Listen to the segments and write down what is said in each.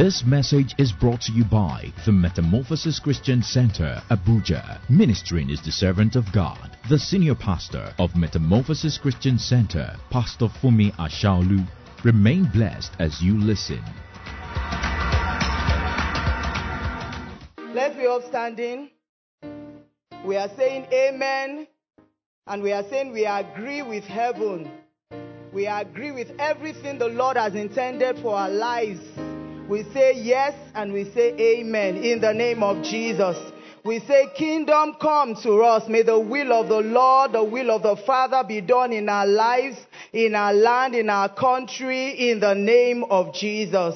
This message is brought to you by the Metamorphosis Christian Center, Abuja. Ministering is the servant of God. The senior pastor of Metamorphosis Christian Center, Pastor Funmi Asaolu. Remain blessed as you listen. Let's be upstanding. We are saying amen. And we are saying we agree with heaven. We agree with everything the Lord has intended for our lives. We say yes and we say amen in the name of Jesus. We say, Kingdom come to us. May the will of the Lord, the will of the Father be done in our lives, in our land, in our country, in the name of Jesus.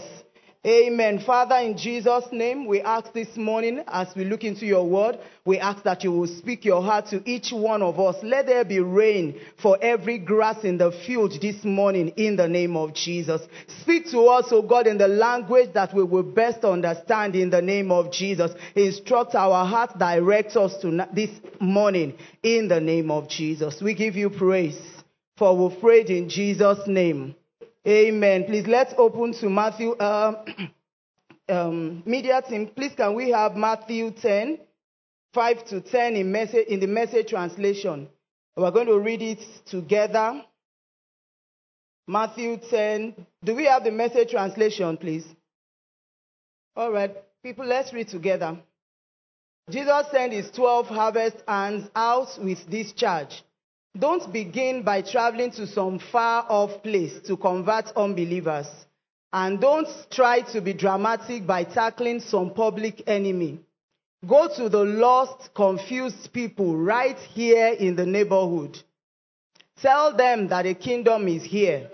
Amen. Father, in Jesus' name, we ask this morning as we look into your word, we ask that you will speak your heart to each one of us. Let there be rain for every grass in the field this morning in the name of Jesus. Speak to us, O God, in the language that we will best understand in the name of Jesus. Instruct our heart, direct us to this morning in the name of Jesus. We give you praise for we prayed in Jesus' name. Amen. Please let's open to Matthew. Um, um, media team, please can we have Matthew 10, 5 to 10 in, message, in the message translation? We're going to read it together. Matthew 10. Do we have the message translation, please? All right, people, let's read together. Jesus sent his 12 harvest hands out with this charge. Don't begin by traveling to some far off place to convert unbelievers. And don't try to be dramatic by tackling some public enemy. Go to the lost, confused people right here in the neighborhood. Tell them that a kingdom is here.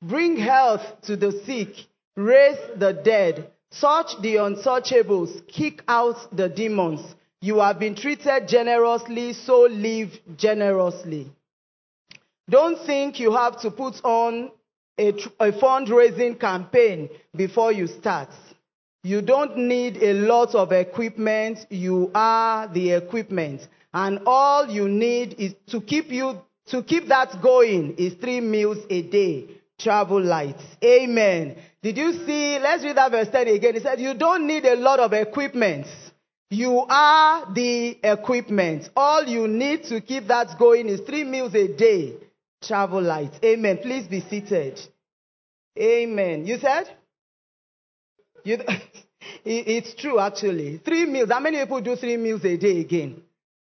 Bring health to the sick, raise the dead, touch the untouchables, kick out the demons. You have been treated generously, so live generously. Don't think you have to put on a, a, fundraising campaign before you start. You don't need a lot of equipment. You are the equipment. And all you need is to keep you, to keep that going is three meals a day. Travel lights. Amen. Did you see? Let's read that verse 10 again. He said, you don't need a lot of equipment. You are the equipment. All you need to keep that going is three meals a day. Travel light. Amen. Please be seated. Amen. You said? You, it's true, actually. Three meals. How many people do three meals a day again?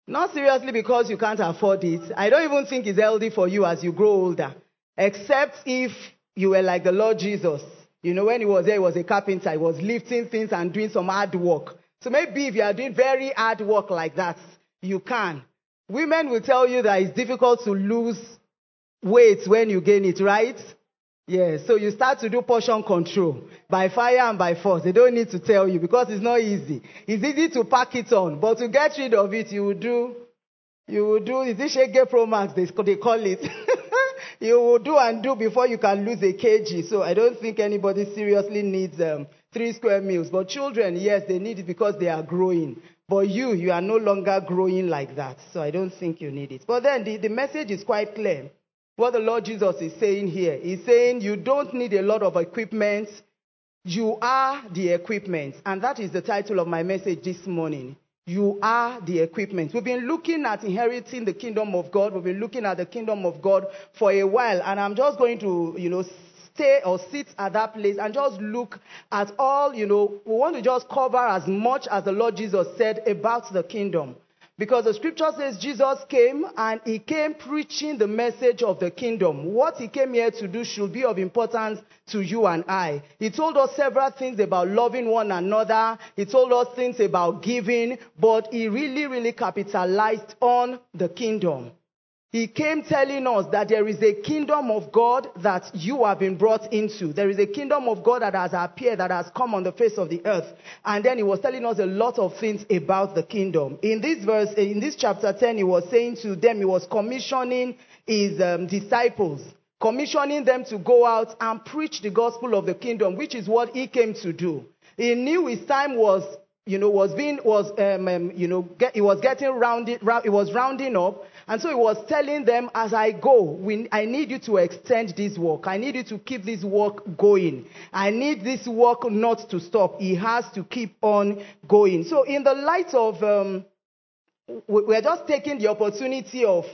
Not seriously because you can't afford it. I don't even think it's healthy for you as you grow older. Except if you were like the Lord Jesus. You know, when he was there, he was a carpenter. He was lifting things and doing some hard work. So maybe if you are doing very hard work like that, you can. Women will tell you that it's difficult to lose weight when you gain it, right? Yeah, so you start to do portion control by fire and by force. They don't need to tell you because it's not easy. It's easy to pack it on, but to get rid of it, you will do, you will do, is this Shege Pro Max, they, they call it. you will do and do before you can lose a kg. So I don't think anybody seriously needs um, three square meals. But children, yes, they need it because they are growing. But you, you are no longer growing like that. So I don't think you need it. But then the, the message is quite clear. What the Lord Jesus is saying here, He's saying you don't need a lot of equipment. You are the equipment. And that is the title of my message this morning. You are the equipment. We've been looking at inheriting the kingdom of God. We've been looking at the kingdom of God for a while. And I'm just going to, you know, stay or sit at that place and just look at all, you know, we want to just cover as much as the Lord Jesus said about the kingdom. Because the scripture says Jesus came and he came preaching the message of the kingdom. What he came here to do should be of importance to you and I. He told us several things about loving one another. He told us things about giving, but he really, really capitalized on the kingdom. He came telling us that there is a kingdom of God that you have been brought into. There is a kingdom of God that has appeared, that has come on the face of the earth. And then he was telling us a lot of things about the kingdom. In this verse, in this chapter 10, he was saying to them, he was commissioning his um, disciples, commissioning them to go out and preach the gospel of the kingdom, which is what he came to do. He knew his time was you know, was being, was, um, um, you know, get, it was getting rounded, round, it was rounding up. And so he was telling them, as I go, we, I need you to extend this work. I need you to keep this work going. I need this work not to stop. He has to keep on going. So in the light of, um, we're just taking the opportunity of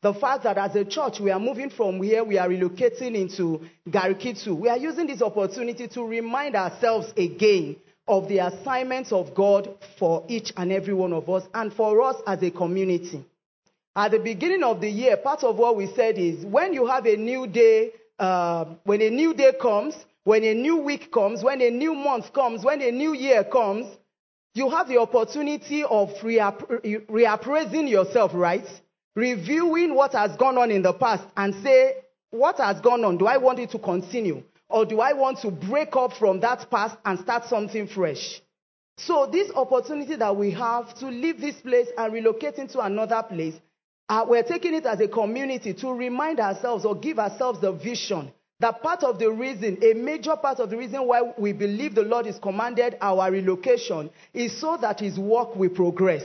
the fact that as a church we are moving from here, we are relocating into Garikitu. We are using this opportunity to remind ourselves again of the assignments of God for each and every one of us and for us as a community. At the beginning of the year, part of what we said is when you have a new day, uh, when a new day comes, when a new week comes, when a new month comes, when a new year comes, you have the opportunity of reapp- reappraising yourself, right? Reviewing what has gone on in the past and say, what has gone on? Do I want it to continue? Or do I want to break up from that past and start something fresh? So, this opportunity that we have to leave this place and relocate into another place, uh, we're taking it as a community to remind ourselves or give ourselves the vision that part of the reason, a major part of the reason why we believe the Lord is commanded our relocation is so that His work will progress.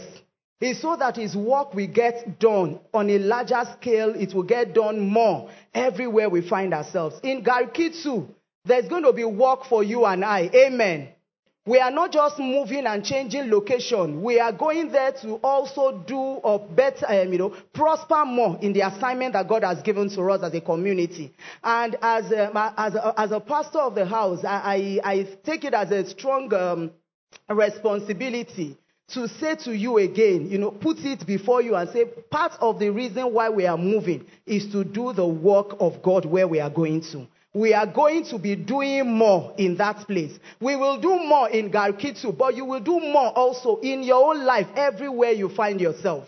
It's so that His work will get done on a larger scale. It will get done more everywhere we find ourselves. In Garkitsu, there's going to be work for you and I. Amen. We are not just moving and changing location. We are going there to also do or better, um, you know, prosper more in the assignment that God has given to us as a community. And as um, as, a, as a pastor of the house, I, I, I take it as a strong um, responsibility to say to you again, you know, put it before you and say, part of the reason why we are moving is to do the work of God where we are going to we are going to be doing more in that place. We will do more in Garkitu, but you will do more also in your own life, everywhere you find yourself.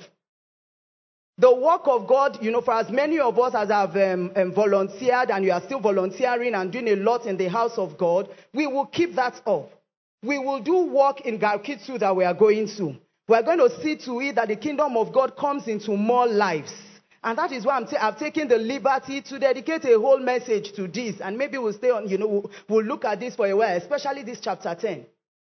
The work of God, you know, for as many of us as have um, um, volunteered and you are still volunteering and doing a lot in the house of God, we will keep that up. We will do work in Garkitu that we are going to. We are going to see to it that the kingdom of God comes into more lives. And that is why I'm t- I've taken the liberty to dedicate a whole message to this. And maybe we'll stay on, you know, we'll, we'll look at this for a while, especially this chapter 10.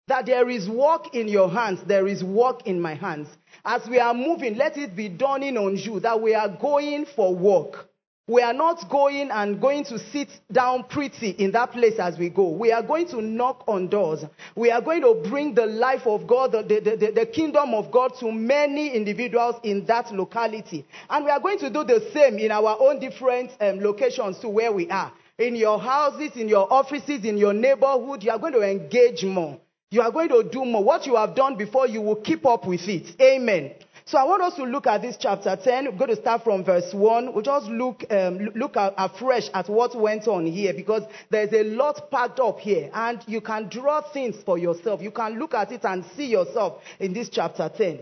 That there is work in your hands, there is work in my hands. As we are moving, let it be dawning on you that we are going for work. We are not going and going to sit down pretty in that place as we go. We are going to knock on doors. We are going to bring the life of God, the, the, the, the, kingdom of God to many individuals in that locality. And we are going to do the same in our own different um, locations to where we are. In your houses, in your offices, in your neighborhood, you are going to engage more. You are going to do more. What you have done before, you will keep up with it. Amen. So I want us to look at this chapter 10. We're going to start from verse 1. We'll just look, um, look afresh at what went on here because there's a lot packed up here and you can draw things for yourself. You can look at it and see yourself in this chapter 10.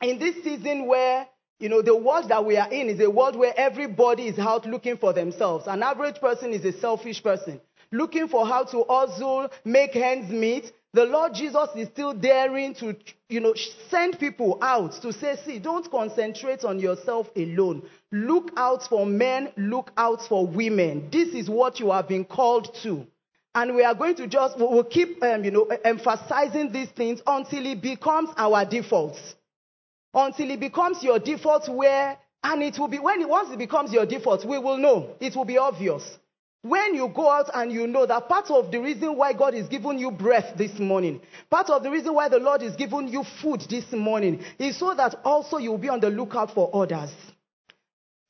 In this season where you know, the world that we are in is a world where everybody is out looking for themselves. An average person is a selfish person, looking for how to hustle, make ends meet, the Lord Jesus is still daring to, you know, send people out to say, see, don't concentrate on yourself alone. Look out for men, look out for women. This is what you have been called to. And we are going to just, we'll keep, um, you know, emphasizing these things until it becomes our default. Until it becomes your default where, and it will be, when it, once it becomes your default, we will know. It will be obvious. When you go out and you know that part of the reason why God is giving you breath this morning, part of the reason why the Lord is giving you food this morning is so that also you will be on the lookout for others.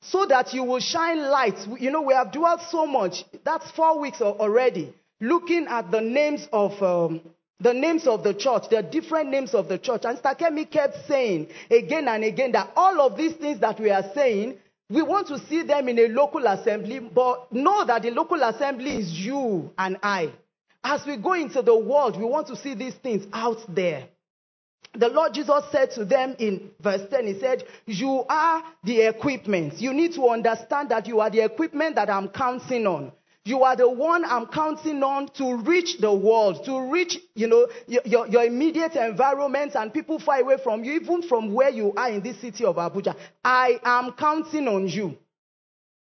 So that you will shine light. You know, we have dwelt so much. That's four weeks already. Looking at the names of um, the names of the church, the different names of the church. And Stakemi kept saying again and again that all of these things that we are saying we want to see them in a local assembly, but know that the local assembly is you and I. As we go into the world, we want to see these things out there. The Lord Jesus said to them in verse 10, He said, You are the equipment. You need to understand that you are the equipment that I'm counting on. You are the one I'm counting on to reach the world, to reach, you know, your, your, immediate environment and people far away from you, even from where you are in this city of Abuja. I am counting on you.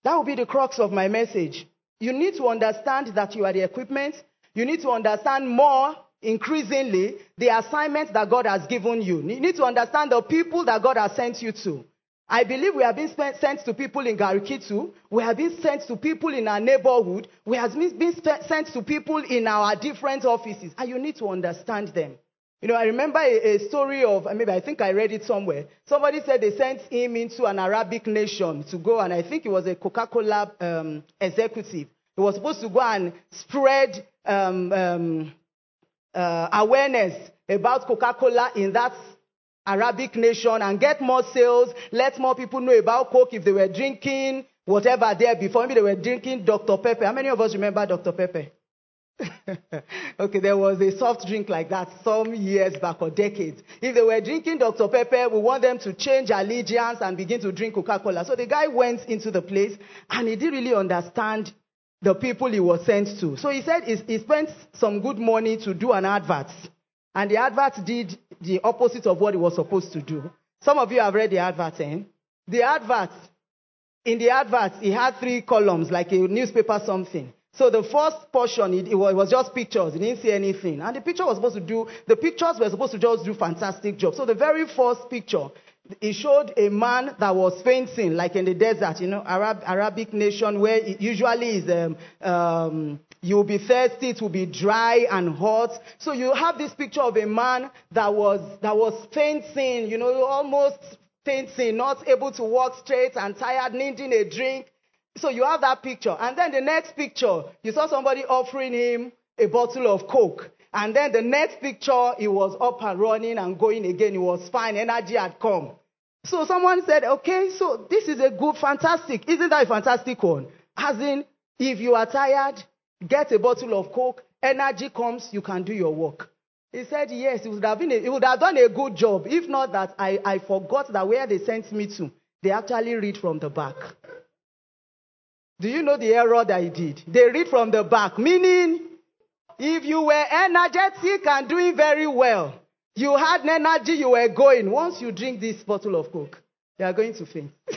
That will be the crux of my message. You need to understand that you are the equipment. You need to understand more increasingly the assignment that God has given you. You need to understand the people that God has sent you to. I believe we have been sent to people in Garikitu. We have been sent to people in our neighborhood. We have been, sent to people in our different offices. And you need to understand them. You know, I remember a, a story of, maybe I think I read it somewhere. Somebody said they sent him into an Arabic nation to go, and I think it was a Coca Cola um, executive. He was supposed to go and spread um, um, uh, awareness about Coca Cola in that Arabic nation and get more sales, let more people know about Coke if they were drinking whatever there before. Maybe they were drinking Dr. Pepper. How many of us remember Dr. Pepper? okay, there was a soft drink like that some years back or decades. If they were drinking Dr. Pepper, we want them to change allegiance and begin to drink Coca Cola. So the guy went into the place and he didn't really understand the people he was sent to. So he said he spent some good money to do an advert. And the advert did the opposite of what it was supposed to do. Some of you have read the advert, eh? The advert, in the advert, it had three columns, like a newspaper something. So the first portion, it, it, was just pictures. You didn't see anything. And the picture was supposed to do, the pictures were supposed to just do fantastic job. So the very first picture, it showed a man that was fainting, like in the desert, you know, Arab, Arabic nation where it usually is, um, um, you'll be thirsty, it will be dry and hot. So you have this picture of a man that was, that was fainting, you know, almost fainting, not able to walk straight and tired, needing a drink. So you have that picture. And then the next picture, you saw somebody offering him a bottle of Coke. And then the next picture, he was up and running and going again. He was fine. Energy had come. So someone said, okay, so this is a good, fantastic. Isn't that a fantastic one? As in, if you are tired, get a bottle of Coke, energy comes, you can do your work. He said, yes, it would have, been a, would have done a good job. If not that, I, I forgot that where they sent me to, they actually read from the back. Do you know the error that he did? They read from the back, meaning if you were energetic and doing very well, you had energy, you were going. Once you drink this bottle of Coke, you are going to faint.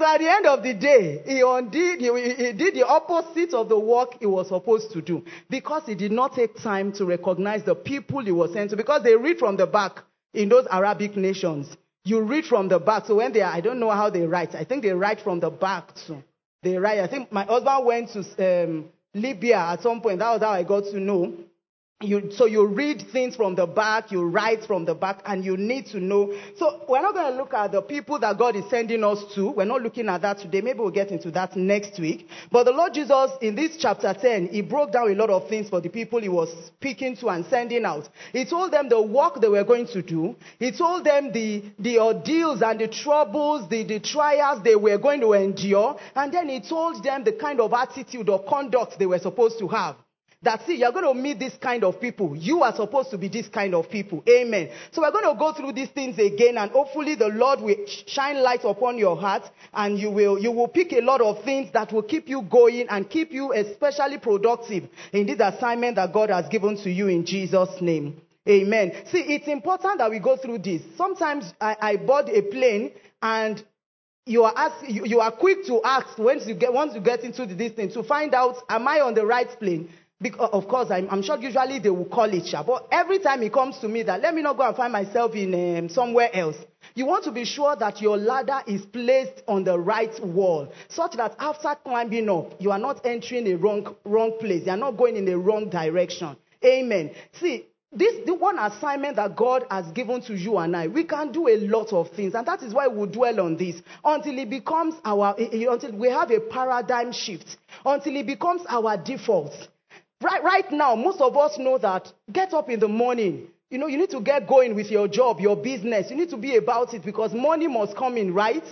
so at the end of the day, he, undid, he, he did the opposite of the work he was supposed to do because he did not take time to recognize the people he was sent to because they read from the back in those Arabic nations. You read from the back. So when they are, I don't know how they write. I think they write from the back too. They write. I think my husband went to um, Libya at some point. That was how I got to know. You, so you read things from the back, you write from the back, and you need to know. So we're not going to look at the people that God is sending us to. We're not looking at that today. Maybe we'll get into that next week. But the Lord Jesus, in this chapter 10, he broke down a lot of things for the people he was speaking to and sending out. He told them the work they were going to do. He told them the, the ordeals and the troubles, the, the trials they were going to endure. And then he told them the kind of attitude or conduct they were supposed to have. That see, you're going to meet this kind of people. You are supposed to be this kind of people. Amen. So we're going to go through these things again and hopefully the Lord will shine light upon your heart and you will, you will pick a lot of things that will keep you going and keep you especially productive in this assignment that God has given to you in Jesus' name. Amen. See, it's important that we go through this. Sometimes I, I board a plane and you are, ask, you, you, are quick to ask once you get once you get into the distance to find out am I on the right plane? Because, of course, I'm, I'm, sure usually they will call it sharp. But every time it comes to me that let me not go and find myself in um, somewhere else, you want to be sure that your ladder is placed on the right wall, such that after climbing up, you are not entering a wrong, wrong place. You are not going in the wrong direction. Amen. See, this the one assignment that God has given to you and I. We can do a lot of things, and that is why we dwell on this until it becomes our until we have a paradigm shift, until it becomes our default. Right, right now, most of us know that get up in the morning. You know, you need to get going with your job, your business. You need to be about it because money must come in, right?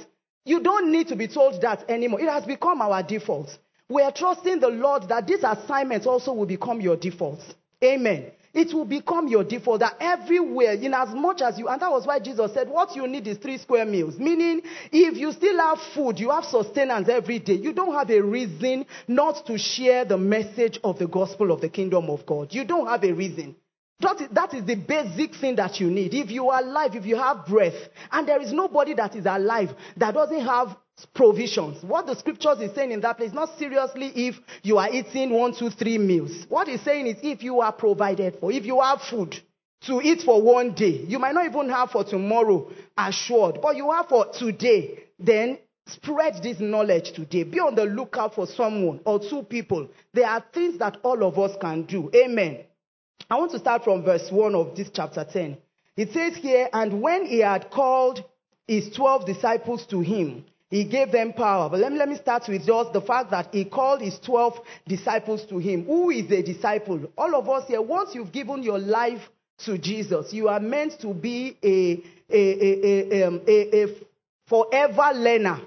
You don't need to be told that anymore. It has become our default. We are trusting the Lord that this assignment also will become your default. Amen. It will become your default that everywhere, in as much as you, and that was why Jesus said, what you need is three square meals. Meaning, if you still have food, you have sustenance every day, you don't have a reason not to share the message of the gospel of the kingdom of God. You don't have a reason. That is, that is the basic thing that you need. If you are alive, if you have breath, and there is nobody that is alive that doesn't have provisions. What the scriptures is saying in that place, not seriously if you are eating one, two, three meals. What it's saying is if you are provided for, if you have food to eat for one day, you might not even have for tomorrow assured, but you have for today, then spread this knowledge today. Be on the lookout for someone or two people. There are things that all of us can do. Amen. I want to start from verse 1 of this chapter 10. It says here, and when he had called his 12 disciples to him, he gave them power. But let me, let me start with just the fact that he called his 12 disciples to him. Who is a disciple? All of us here, once you've given your life to Jesus, you are meant to be a, a, a, a, um, a, a forever learner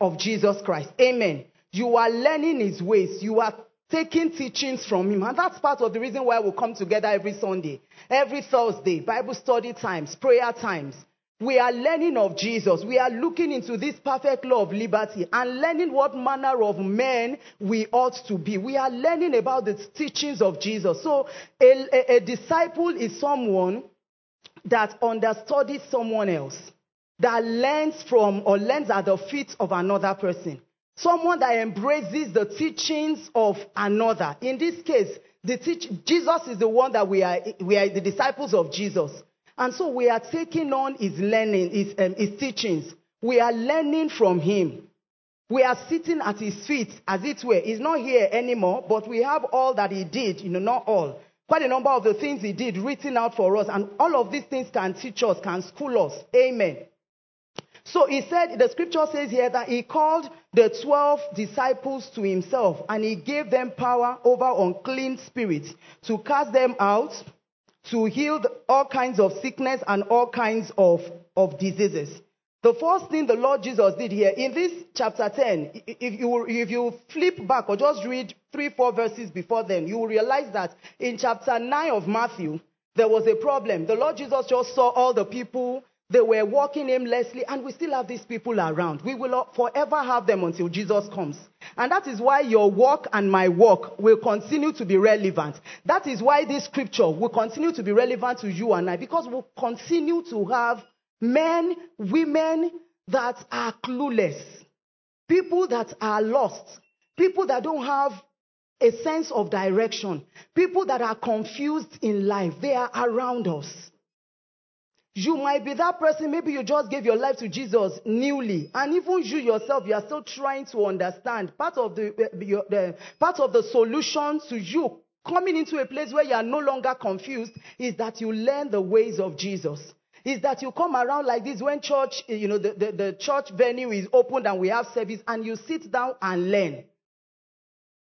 of Jesus Christ. Amen. You are learning his ways. You are taking teachings from him. And that's part of the reason why we come together every Sunday, every Thursday, Bible study times, prayer times. We are learning of Jesus. We are looking into this perfect law of liberty and learning what manner of men we ought to be. We are learning about the teachings of Jesus. So a, a, a disciple is someone that understudies someone else, that learns from or learns at the feet of another person. Someone that embraces the teachings of another. In this case, teach, Jesus is the one that we are, we are the disciples of Jesus. And so we are taking on his learning, his, um, his teachings. We are learning from him. We are sitting at his feet, as it were. He's not here anymore, but we have all that he did, you know, not all. Quite a number of the things he did written out for us, and all of these things can teach us, can school us. Amen. So he said, the scripture says here that he called the 12 disciples to himself and he gave them power over unclean spirits to cast them out to heal all kinds of sickness and all kinds of, of diseases. The first thing the Lord Jesus did here in this chapter 10, if you, if you flip back or just read three, four verses before then, you will realize that in chapter 9 of Matthew, there was a problem. The Lord Jesus just saw all the people, they were walking aimlessly, and we still have these people around. We will forever have them until Jesus comes. And that is why your work and my work will continue to be relevant. That is why this scripture will continue to be relevant to you and I, because we'll continue to have men, women that are clueless, people that are lost, people that don't have a sense of direction, people that are confused in life. They are around us. You might be that person, maybe you just gave your life to Jesus newly, and even you yourself, you are still trying to understand. Part of the, eh, eh, the part of the solution to you coming into a place where you are no longer confused is that you learn the ways of Jesus is that you come around like this when church, eh, you know, the, the, the, church venue is opened and we have service and you sit down and learn.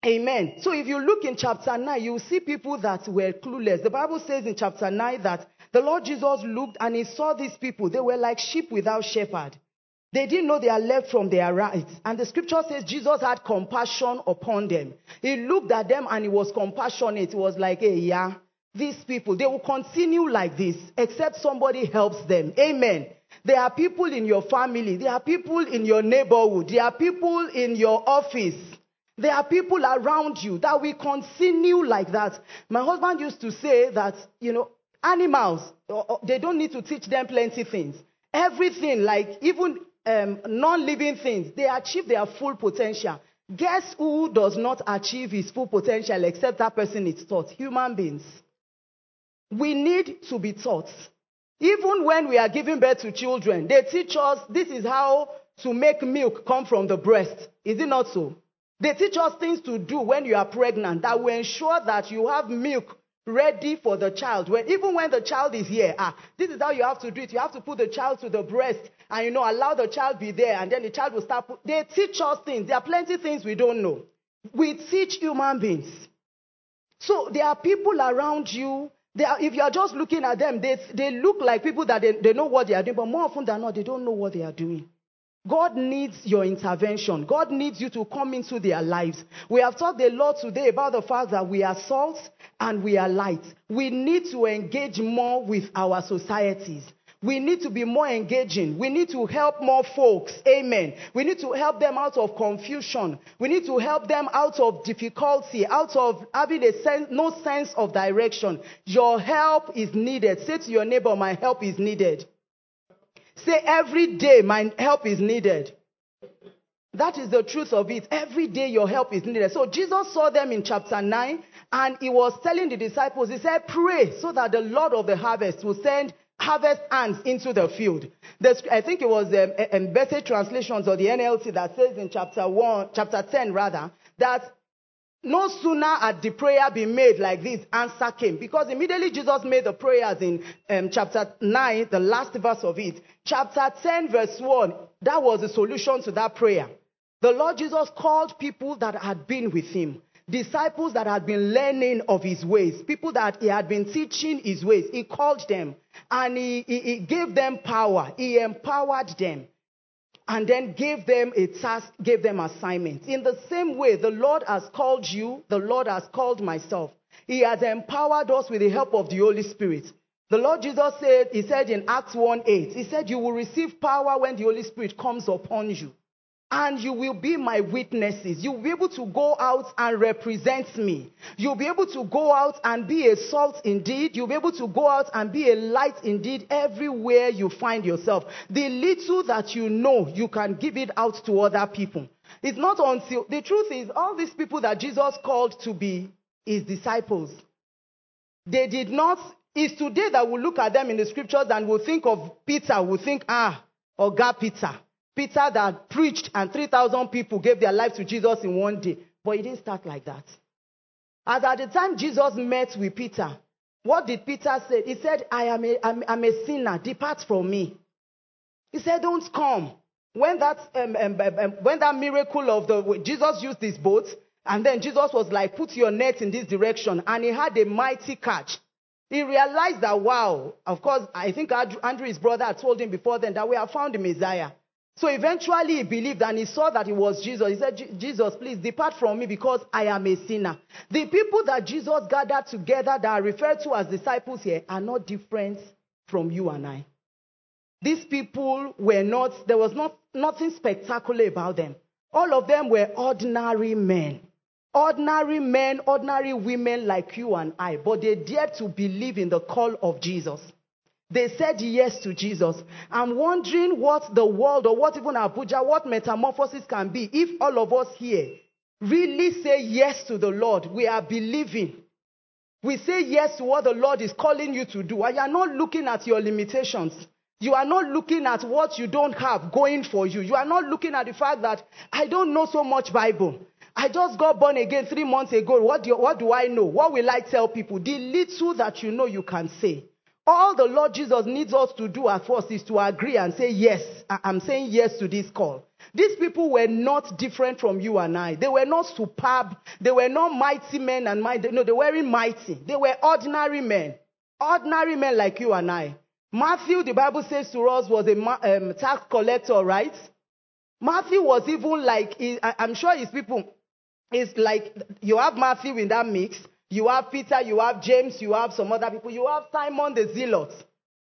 Amen. So if you look in chapter 9, you see people that were clueless. The Bible says in chapter 9 that the Lord Jesus looked and he saw these people. They were like sheep without shepherd. They didn't know their left from their right. And the scripture says Jesus had compassion upon them. He looked at them and he was compassionate. He was like, hey, yeah, these people, they will continue like this except somebody helps them. Amen. There are people in your family. There are people in your neighborhood. There are people in your office. There are people around you that will continue like that. My husband used to say that, you know, animals, they don't need to teach them plenty things. Everything, like even um, non living things, they achieve their full potential. Guess who does not achieve his full potential except that person is taught? Human beings. We need to be taught. Even when we are giving birth to children, they teach us this is how to make milk come from the breast. Is it not so? They teach us things to do when you are pregnant that will ensure that you have milk ready for the child. When, even when the child is here, ah, this is how you have to do it. You have to put the child to the breast and, you know, allow the child be there and then the child will start. Put, they teach us things. There are plenty of things we don't know. We teach human beings. So there are people around you They are, if you are just looking at them, they, they look like people that they, they know what they are doing, but more often than not, they don't know what they are doing. God needs your intervention. God needs you to come into their lives. We have talked a lot today about the fact that we are salt and we are light. We need to engage more with our societies. We need to be more engaging. We need to help more folks. Amen. We need to help them out of confusion. We need to help them out of difficulty, out of having a no sense of direction. Your help is needed. Say to your neighbor, my help is needed. Say every day, my help is needed. That is the truth of it. Every day your help is needed. So Jesus saw them in chapter 9 and he was telling the disciples, he said, pray so that the Lord of the harvest will send harvest ants into the field. I think it was um, better translations or the NLT that says in chapter 1, chapter 10 rather, that no sooner had the prayer been made like this, answer came. Because immediately Jesus made the prayers in um, chapter 9, the last verse of it. Chapter 10, verse 1, that was the solution to that prayer. The Lord Jesus called people that had been with him, disciples that had been learning of his ways, people that he had been teaching his ways. He called them and he, he, he gave them power. He empowered them and then gave them a task, gave them assignments. In the same way, the Lord has called you, the Lord has called myself. He has empowered us with the help of the Holy Spirit. The Lord Jesus said, He said in Acts 1 8, He said, You will receive power when the Holy Spirit comes upon you and you will be my witnesses. You'll be able to go out and represent me. You'll be able to go out and be a salt indeed. You'll be able to go out and be a light indeed everywhere you find yourself. The little that you know, you can give it out to other people. It's not until, the truth is, all these people that Jesus called to be his disciples, they did not, it's today that we look at them in the scriptures and we'll think of Peter, we'll think, ah, or God Peter. Peter that preached and 3,000 people gave their life to Jesus in one day. But it didn't start like that. As at the time Jesus met with Peter, what did Peter say? He said, I am a, I'm, I'm a sinner. Depart from me. He said, Don't come. When that, um, um, um, um when that miracle of the, Jesus used his boat, and then Jesus was like, Put your net in this direction. And he had a mighty catch. He realized that, wow, of course, I think Andrew, Andrew his brother, had told him before then that we have found the Messiah. So eventually he believed and he saw that it was Jesus. He said, Jesus, please depart from me because I am a sinner. The people that Jesus gathered together that are referred to as disciples here are not different from you and I. These people were not, there was not, nothing spectacular about them. All of them were ordinary men. Ordinary men, ordinary women like you and I, but they dared to believe in the call of Jesus. They said yes to Jesus. I'm wondering what the world or what even Abuja, what metamorphosis can be if all of us here really say yes to the Lord. We are believing. We say yes to what the Lord is calling you to do. And you are not looking at your limitations. You are not looking at what you don't have going for you. You are not looking at the fact that I don't know so much Bible. I just got born again three months ago. What do, what do I know? What will I tell people? The little that you know you can say. All the Lord Jesus needs us to do at first is to agree and say, Yes, I'm saying yes to this call. These people were not different from you and I. They were not superb. They were not mighty men and mighty. No, they weren't mighty. They were ordinary men. Ordinary men like you and I. Matthew, the Bible says to us, was a um, tax collector, right? Matthew was even like, I'm sure his people, it's like, you have Matthew in that mix. You have Peter, you have James, you have some other people. You have Simon the Zealot.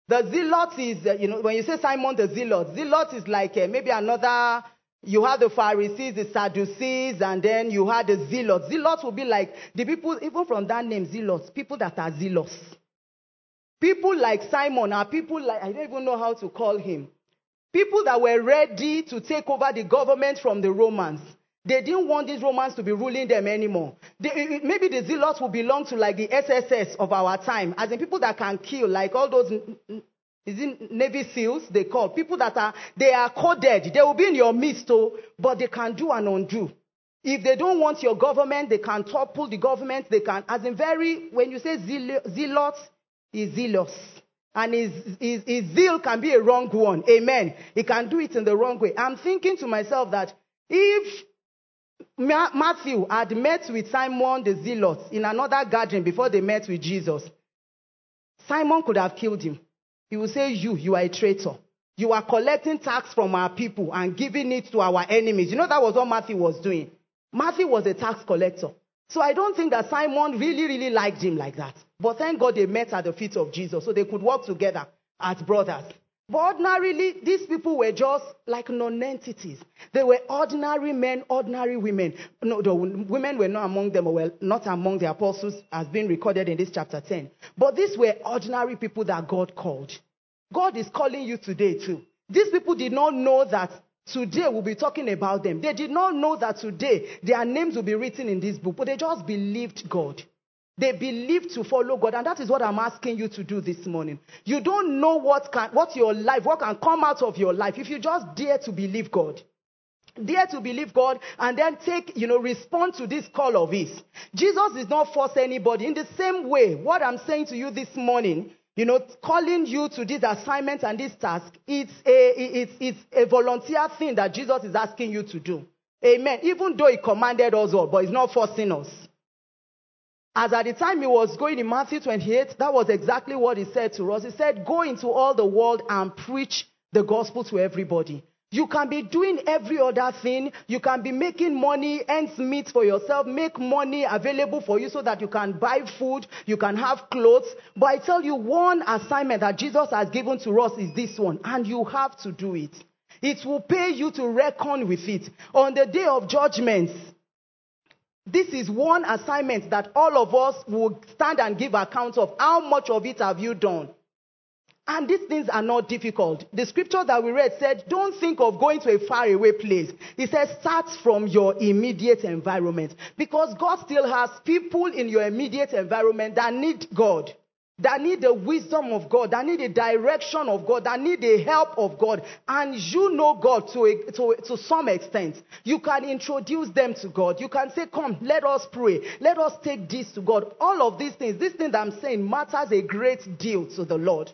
The Zealot is, uh, you know, when you say Simon the Zealot, Zealot is like uh, maybe another, you have the Pharisees, the Sadducees, and then you have the Zealots. Zealots will be like the people, even from that name, Zealots, people that are zealous. People like Simon are people like, I don't even know how to call him. People that were ready to take over the government from the Romans. They didn't want these Romans to be ruling them anymore. They, maybe the zealots will belong to like the SSS of our time, as in people that can kill, like all those mm, mm, is it Navy SEALs they call people that are they are coded. They will be in your midst, oh, but they can do and undo. If they don't want your government, they can topple the government. They can, as in very when you say zealot, is zealous. And his, his, his zeal can be a wrong one. Amen. He can do it in the wrong way. I'm thinking to myself that if Matthew had met with Simon the Zealot in another gathering before they met with Jesus. Simon could have killed him. He would say, You, you are a traitor. You are collecting tax from our people and giving it to our enemies. You know, that was what Matthew was doing. Matthew was a tax collector. So I don't think that Simon really, really liked him like that. But thank God they met at the feet of Jesus so they could work together as brothers. But ordinarily, these people were just like non-entities. They were ordinary men, ordinary women. No, the women were not among them, or well, not among the apostles, as being recorded in this chapter 10. But these were ordinary people that God called. God is calling you today too. These people did not know that Today we'll be talking about them. They did not know that today their names will be written in this book, but they just believed God. They believe to follow God, and that is what I'm asking you to do this morning. You don't know what can, what your life, what can come out of your life if you just dare to believe God. Dare to believe God and then take, you know, respond to this call of His. Jesus did not force anybody. In the same way, what I'm saying to you this morning, you know, calling you to this assignment and this task, it's a, it's, it's a volunteer thing that Jesus is asking you to do. Amen. Even though He commanded us all, but He's not forcing us. As at the time he was going in Matthew 28, that was exactly what he said to us. He said, Go into all the world and preach the gospel to everybody. You can be doing every other thing. You can be making money, ends meet for yourself, make money available for you so that you can buy food, you can have clothes. But I tell you, one assignment that Jesus has given to us is this one, and you have to do it. It will pay you to reckon with it. On the day of judgment, this is one assignment that all of us will stand and give account of. How much of it have you done? And these things are not difficult. The scripture that we read said, don't think of going to a faraway place. It says, start from your immediate environment. Because God still has people in your immediate environment that need God, that need the wisdom of God, that need the direction of God, that need the help of God. And you know God to, a, to, to some extent. You can introduce them to God. You can say, come, let us pray. Let us take this to God. All of these things, this thing that I'm saying matters a great deal to the Lord.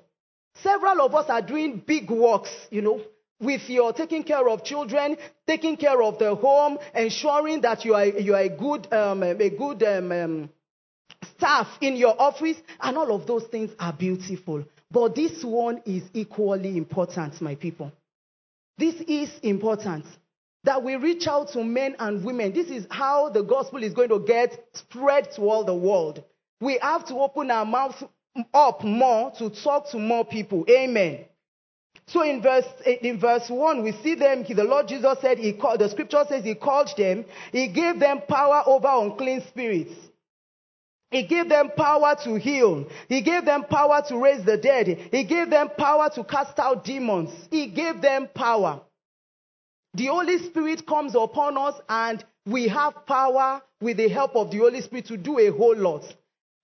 Several of us are doing big works, you know, with your taking care of children, taking care of the home, ensuring that you are, you are a good, um, a good um, um, staff in your office, and all of those things are beautiful. But this one is equally important, my people. This is important. That we reach out to men and women. This is how the gospel is going to get spread to all the world. We have to open our mouth up more to talk to more people. Amen. So in verse in verse one, we see them. The Lord Jesus said he called. The Scripture says he called them. He gave them power over unclean spirits. He gave them power to heal. He gave them power to raise the dead. He gave them power to cast out demons. He gave them power. The Holy Spirit comes upon us and we have power with the help of the Holy Spirit to do a whole lot.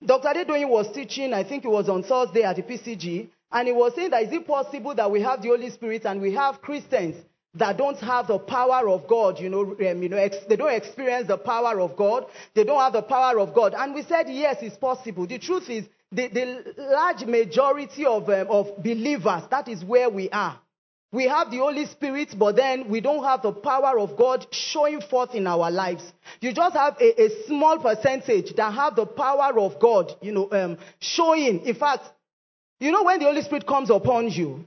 Dr. Adedoyin was teaching, I think it was on Thursday at the PCG, and he was saying that is it possible that we have the Holy Spirit and we have Christians that don't have the power of God, you know, um, you know, ex- they don't experience the power of God, they don't have the power of God. And we said, yes, it's possible. The truth is, the, the large majority of, um, of believers, that is where we are. We have the Holy Spirit, but then we don't have the power of God showing forth in our lives. You just have a, a small percentage that have the power of God, you know, um, showing. In fact, you know, when the Holy Spirit comes upon you,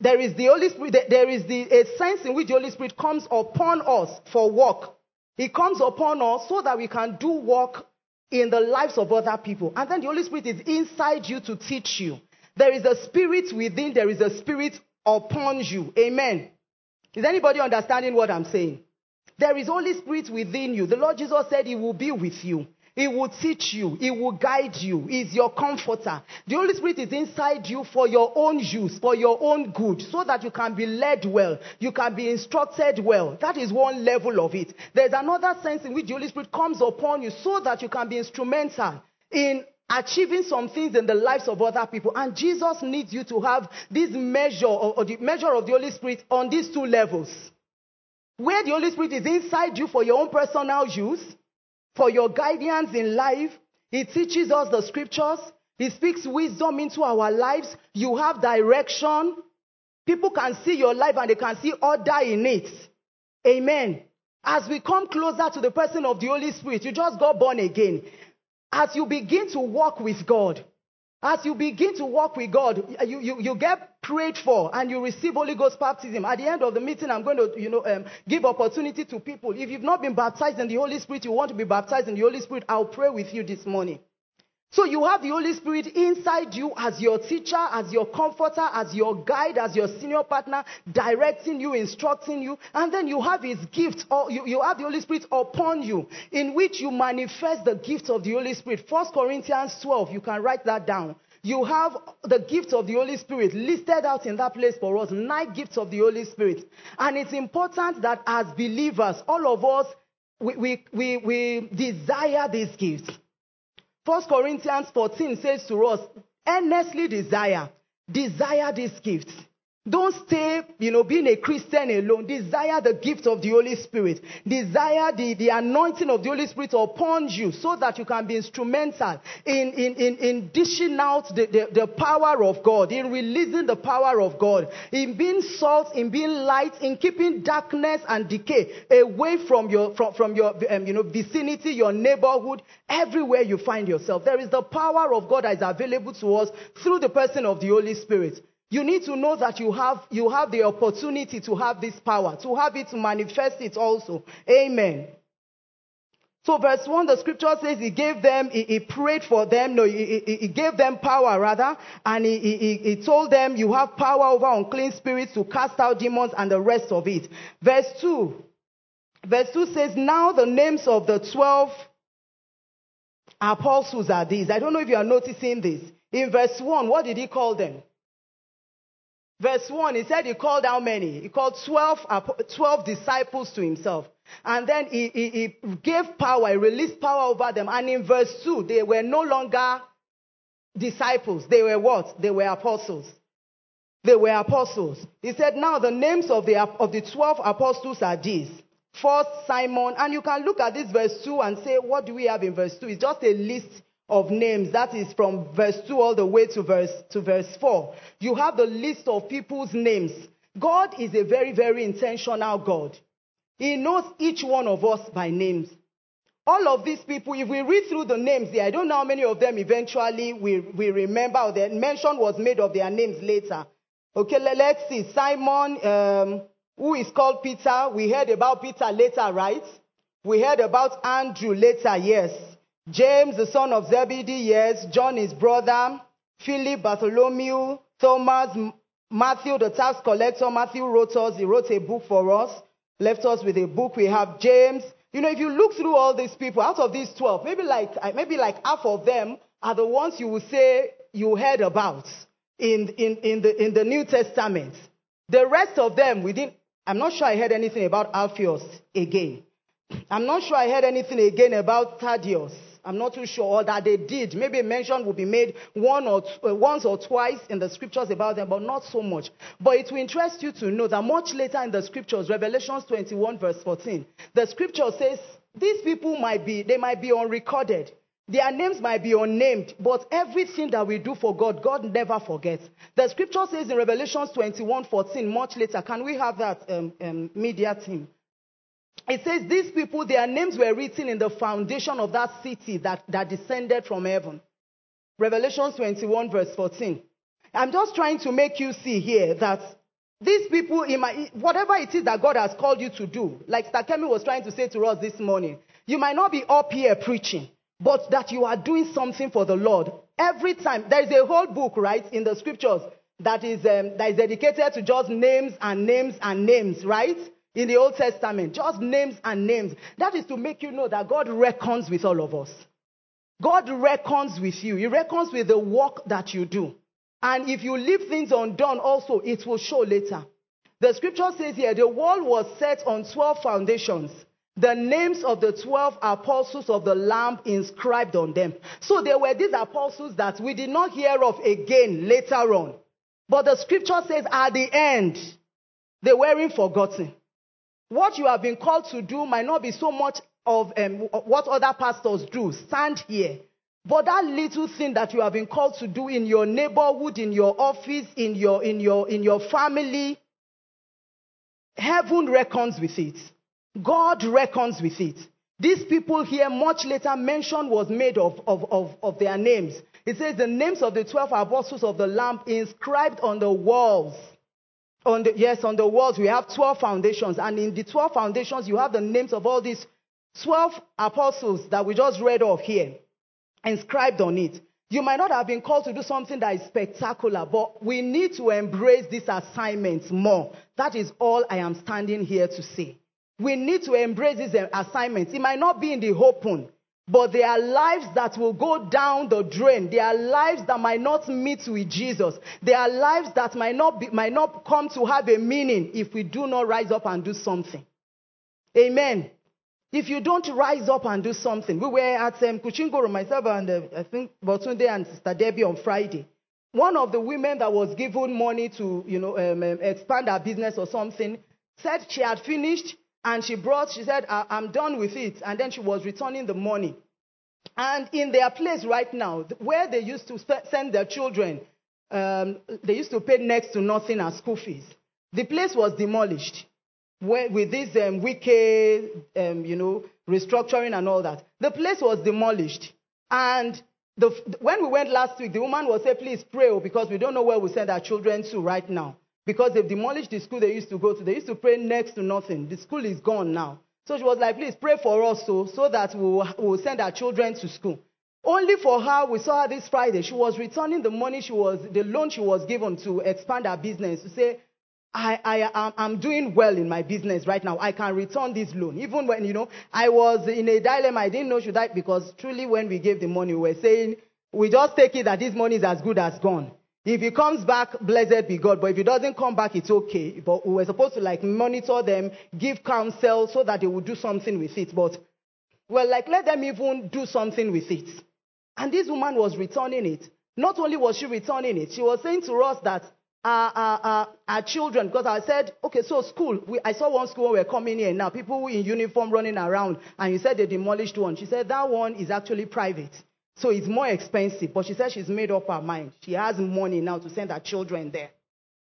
there is the Holy Spirit, there is the, a sense in which the Holy Spirit comes upon us for work. He comes upon us so that we can do work in the lives of other people. And then the Holy Spirit is inside you to teach you. There is a spirit within, there is a spirit upon you. Amen. Is anybody understanding what I'm saying? There is Holy Spirit within you. The Lord Jesus said He will be with you. He will teach you. He will guide you. He's your comforter. The Holy Spirit is inside you for your own use, for your own good, so that you can be led well. You can be instructed well. That is one level of it. There's another sense in which the Holy Spirit comes upon you so that you can be instrumental in achieving some things in the lives of other people. And Jesus needs you to have this measure or, the measure of the Holy Spirit on these two levels. Where the Holy Spirit is inside you for your own personal use, for your guidance in life. He teaches us the scriptures. He speaks wisdom into our lives. You have direction. People can see your life and they can see order in it. Amen. As we come closer to the person of the Holy Spirit, you just got born again. As you begin to walk with God, as you begin to walk with God, you, you, you get prayed for and you receive Holy Ghost baptism. At the end of the meeting, I'm going to, you know, um, give opportunity to people. If you've not been baptized in the Holy Spirit, you want to be baptized in the Holy Spirit, I'll pray with you this morning. So you have the Holy Spirit inside you as your teacher, as your comforter, as your guide, as your senior partner, directing you, instructing you. And then you have his gift, or you, you have the Holy Spirit upon you, in which you manifest the gift of the Holy Spirit. First Corinthians 12, you can write that down. You have the gift of the Holy Spirit listed out in that place for us, nine gifts of the Holy Spirit. And it's important that as believers, all of us, we, we, we, we desire these gifts. First Corinthians 14 says to us, earnestly desire, desire these gifts. Don't stay, you know, being a Christian alone. Desire the gift of the Holy Spirit. Desire the, the anointing of the Holy Spirit upon you so that you can be instrumental in, in, in, in dishing out the, the, the power of God, in releasing the power of God, in being salt, in being light, in keeping darkness and decay away from your, from, from your um, you know, vicinity, your neighborhood, everywhere you find yourself. There is the power of God that is available to us through the person of the Holy Spirit. You need to know that you have, you have the opportunity to have this power, to have it, to manifest it also. Amen. So verse 1, the scripture says he gave them, he, he prayed for them, no, he, he, he, gave them power rather, and he, he told them you have power over unclean spirits to cast out demons and the rest of it. Verse 2, verse 2 says, now the names of the 12 apostles are these. I don't know if you are noticing this. In verse 1, what did he call them? Verse 1, he said he called how many? He called 12, 12 disciples to himself. And then he, he, he, gave power, he released power over them. And in verse 2, they were no longer disciples. They were what? They were apostles. They were apostles. He said, now the names of the, of the 12 apostles are these. First, Simon. And you can look at this verse 2 and say, what do we have in verse 2? It's just a list of names. That is from verse 2 all the way to verse, to verse 4. You have the list of people's names. God is a very, very intentional God. He knows each one of us by names. All of these people, if we read through the names I don't know how many of them eventually we, we remember or the mention was made of their names later. Okay, let's see. Simon, um, who is called Peter. We heard about Peter later, right? We heard about Andrew later, yes. James, the son of Zebedee, yes. John, his brother. Philip, Bartholomew, Thomas, Matthew, the tax collector. Matthew wrote us, he wrote a book for us, left us with a book. We have James. You know, if you look through all these people, out of these 12, maybe like, maybe like half of them are the ones you will say you heard about in, in, in, the, in the New Testament. The rest of them, we didn't, I'm not sure I heard anything about Alpheus again. I'm not sure I heard anything again about Thaddeus. I'm not too sure that they did. Maybe a mention will be made one or uh, once or twice in the scriptures about them, but not so much. But it will interest you to know that much later in the scriptures, Revelations 21 verse 14, the scripture says these people might be, they might be unrecorded. Their names might be unnamed, but everything that we do for God, God never forgets. The scripture says in Revelations 21 14, much later, can we have that um, um, media team? It says these people, their names were written in the foundation of that city that, that descended from heaven. Revelation 21, verse 14. I'm just trying to make you see here that these people, whatever it is that God has called you to do, like Stakemi was trying to say to us this morning, you might not be up here preaching, but that you are doing something for the Lord. Every time, there is a whole book, right, in the scriptures that is, um, that is dedicated to just names and names and names, right? In the Old Testament, just names and names. That is to make you know that God reckons with all of us. God reckons with you. He reckons with the work that you do. And if you leave things undone also, it will show later. The scripture says here, the world was set on 12 foundations. The names of the 12 apostles of the Lamb inscribed on them. So there were these apostles that we did not hear of again later on. But the scripture says at the end, they weren't forgotten. What you have been called to do might not be so much of um, what other pastors do. Stand here. But that little thing that you have been called to do in your neighborhood, in your office, in your, in your, in your family, heaven reckons with it. God reckons with it. These people here, much later, mention was made of, of, of, of their names. It says the names of the 12 apostles of the Lamb inscribed on the walls on the, yes, on the walls, we have 12 foundations. And in the 12 foundations, you have the names of all these 12 apostles that we just read of here, inscribed on it. You might not have been called to do something that is spectacular, but we need to embrace these assignments more. That is all I am standing here to say. We need to embrace these eh, assignments. It might not be in the open. But there are lives that will go down the drain. There are lives that might not meet with Jesus. There are lives that might not, be, might not come to have a meaning if we do not rise up and do something. Amen. If you don't rise up and do something, we were at um, Kuchingoro, myself and uh, I think Botunde and Sister Debbie on Friday. One of the women that was given money to, you know, um, um, expand her business or something said she had finished and she brought, she said, I'm done with it. And then she was returning the money. And in their place right now, where they used to send their children, um, they used to pay next to nothing as school fees. The place was demolished with this um, wicked, um, you know, restructuring and all that. The place was demolished. And the, when we went last week, the woman was saying, please pray, oh, because we don't know where we send our children to right now. Because they've demolished the school they used to go to. They used to pray next to nothing. The school is gone now. So she was like, please pray for us so, so that we'll, we'll send our children to school. Only for her, we saw her this Friday. She was returning the money she was, the loan she was given to expand her business to say, I, I, I'm doing well in my business right now. I can return this loan. Even when, you know, I was in a dilemma. I didn't know should I, because truly when we gave the money, we were saying, we just take it that this money is as good as gone. If he comes back, blessed be God. But if he doesn't come back, it's okay. But we were supposed to like monitor them, give counsel so that they would do something with it. But well, like let them even do something with it. And this woman was returning it. Not only was she returning it, she was saying to us that our, our, our, our children, because I said, okay, so school, we, I saw one school where we're coming in now, people in uniform running around, and you said they demolished one. She said that one is actually private. So it's more expensive. But she said she's made up her mind. She has money now to send her children there.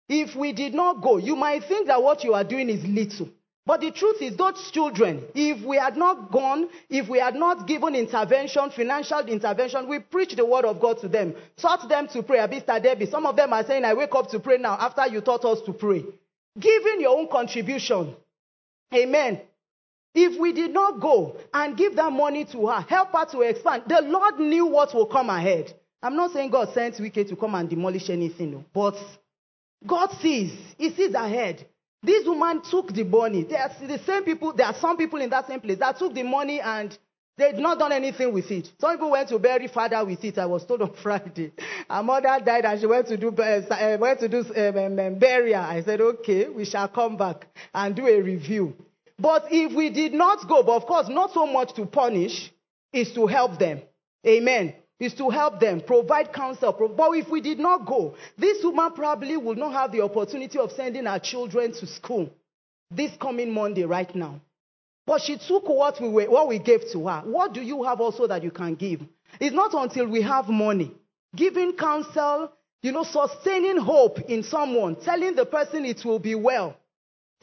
If we did not go, you might think that what you are doing is little. But the truth is, those children, if we had not gone, if we had not given intervention, financial intervention, we preach the word of God to them, taught them to pray. Abista Debbie, some of them are saying, I wake up to pray now after you taught us to pray. Giving your own contribution. Amen. If we did not go and give that money to her, help her to expand, the Lord knew what will come ahead. I'm not saying God sent Wike to come and demolish anything, but God sees. He sees ahead. This woman took the money. There are the same people, there are some people in that same place that took the money and they'd not done anything with it. Some people went to bury father with it. I was told on Friday. Her mother died and she went to do, uh, went to do um, um, um, burial. I said, okay, we shall come back and do a review. But if we did not go, but of course, not so much to punish, is to help them. Amen. Is to help them, provide counsel. But if we did not go, this woman probably would not have the opportunity of sending her children to school this coming Monday right now. But she took what we, were, what we gave to her. What do you have also that you can give? It's not until we have money. Giving counsel, you know, sustaining hope in someone, telling the person it will be well